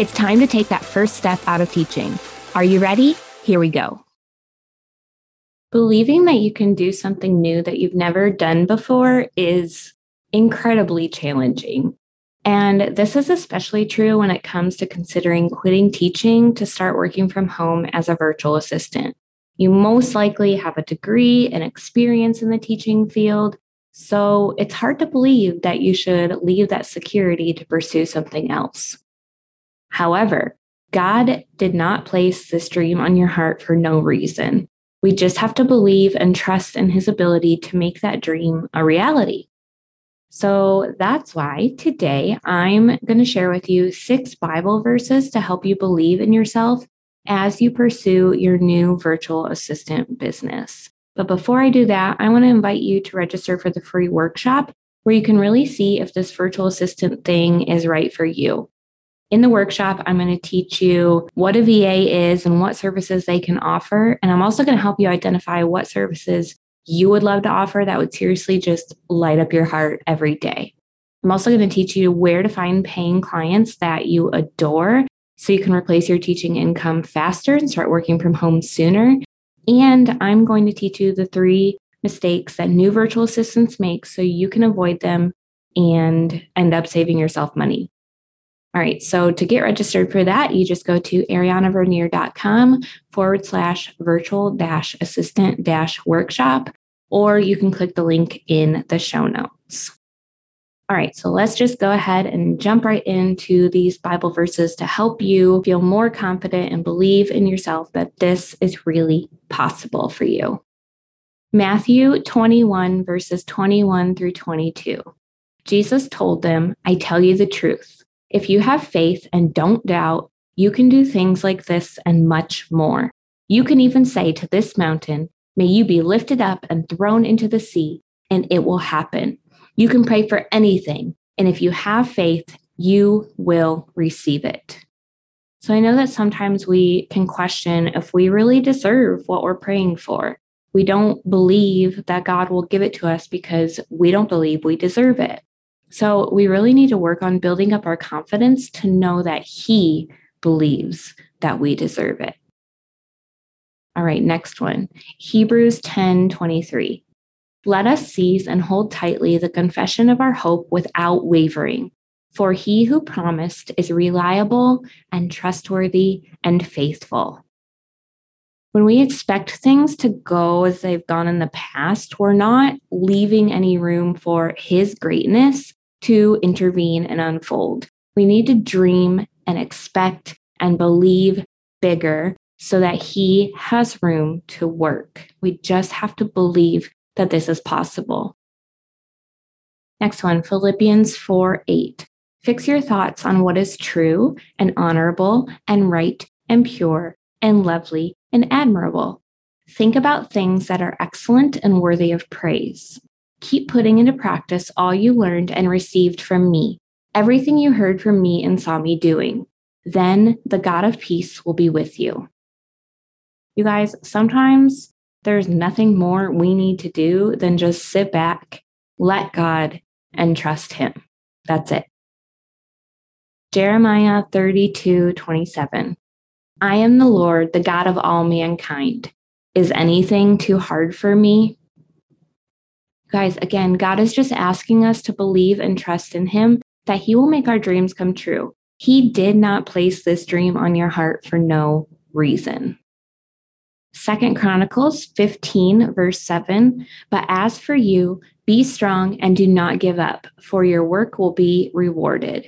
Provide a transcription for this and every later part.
It's time to take that first step out of teaching. Are you ready? Here we go. Believing that you can do something new that you've never done before is incredibly challenging. And this is especially true when it comes to considering quitting teaching to start working from home as a virtual assistant. You most likely have a degree and experience in the teaching field, so it's hard to believe that you should leave that security to pursue something else. However, God did not place this dream on your heart for no reason. We just have to believe and trust in his ability to make that dream a reality. So that's why today I'm going to share with you six Bible verses to help you believe in yourself as you pursue your new virtual assistant business. But before I do that, I want to invite you to register for the free workshop where you can really see if this virtual assistant thing is right for you. In the workshop, I'm going to teach you what a VA is and what services they can offer. And I'm also going to help you identify what services you would love to offer that would seriously just light up your heart every day. I'm also going to teach you where to find paying clients that you adore so you can replace your teaching income faster and start working from home sooner. And I'm going to teach you the three mistakes that new virtual assistants make so you can avoid them and end up saving yourself money. All right, so to get registered for that, you just go to arianavernier.com forward slash virtual dash assistant dash workshop, or you can click the link in the show notes. All right, so let's just go ahead and jump right into these Bible verses to help you feel more confident and believe in yourself that this is really possible for you. Matthew 21, verses 21 through 22. Jesus told them, I tell you the truth. If you have faith and don't doubt, you can do things like this and much more. You can even say to this mountain, May you be lifted up and thrown into the sea, and it will happen. You can pray for anything, and if you have faith, you will receive it. So I know that sometimes we can question if we really deserve what we're praying for. We don't believe that God will give it to us because we don't believe we deserve it. So we really need to work on building up our confidence to know that He believes that we deserve it. All right, next one Hebrews 10 23. Let us seize and hold tightly the confession of our hope without wavering, for he who promised is reliable and trustworthy and faithful. When we expect things to go as they've gone in the past, we're not leaving any room for his greatness to intervene and unfold. We need to dream and expect and believe bigger so that He has room to work. We just have to believe that this is possible. Next one, Philippians 4 8. Fix your thoughts on what is true and honorable and right and pure and lovely and admirable. Think about things that are excellent and worthy of praise. Keep putting into practice all you learned and received from me, everything you heard from me and saw me doing. Then the God of peace will be with you. You guys, sometimes there's nothing more we need to do than just sit back, let God, and trust Him. That's it. Jeremiah 32 27. I am the Lord, the God of all mankind. Is anything too hard for me? Guys, again, God is just asking us to believe and trust in Him that He will make our dreams come true. He did not place this dream on your heart for no reason. Second Chronicles 15, verse 7. But as for you, be strong and do not give up, for your work will be rewarded.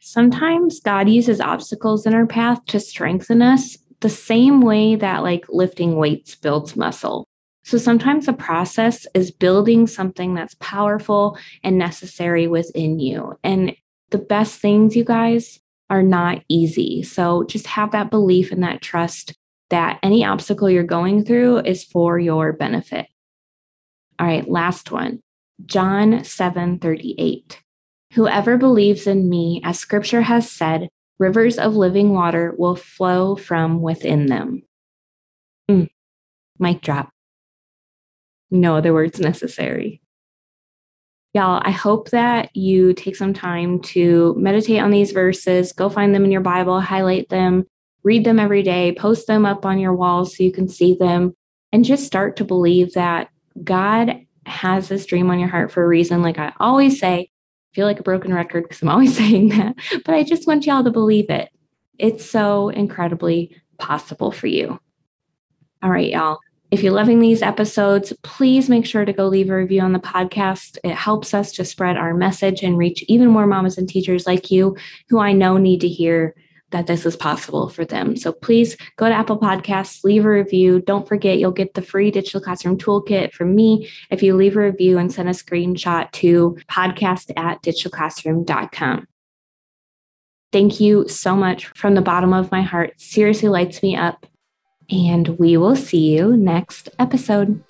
Sometimes God uses obstacles in our path to strengthen us the same way that like lifting weights builds muscle. So sometimes the process is building something that's powerful and necessary within you. And the best things, you guys, are not easy. So just have that belief and that trust that any obstacle you're going through is for your benefit. All right, last one. John 7 38. Whoever believes in me, as scripture has said, rivers of living water will flow from within them. Mm. Mic drop. No other words necessary. Y'all, I hope that you take some time to meditate on these verses, go find them in your Bible, highlight them, read them every day, post them up on your walls so you can see them, and just start to believe that God has this dream on your heart for a reason. Like I always say, I feel like a broken record because I'm always saying that, but I just want y'all to believe it. It's so incredibly possible for you. All right, y'all. If you're loving these episodes, please make sure to go leave a review on the podcast. It helps us to spread our message and reach even more mamas and teachers like you who I know need to hear that this is possible for them. So please go to Apple Podcasts, leave a review. Don't forget, you'll get the free Ditch the Classroom toolkit from me if you leave a review and send a screenshot to podcast at ditchtheclassroom.com. Thank you so much from the bottom of my heart. Seriously lights me up and we will see you next episode.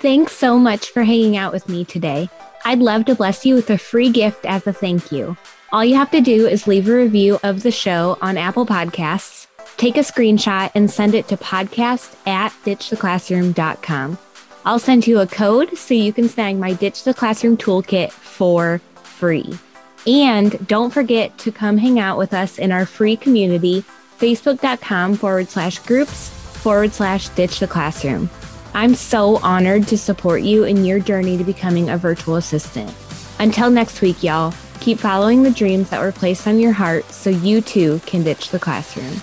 Thanks so much for hanging out with me today. I'd love to bless you with a free gift as a thank you. All you have to do is leave a review of the show on Apple Podcasts, take a screenshot, and send it to podcast at ditchtheclassroom.com. I'll send you a code so you can snag my Ditch the Classroom toolkit for free. And don't forget to come hang out with us in our free community, facebook.com forward slash groups forward slash ditch the classroom. I'm so honored to support you in your journey to becoming a virtual assistant. Until next week, y'all, keep following the dreams that were placed on your heart so you too can ditch the classroom.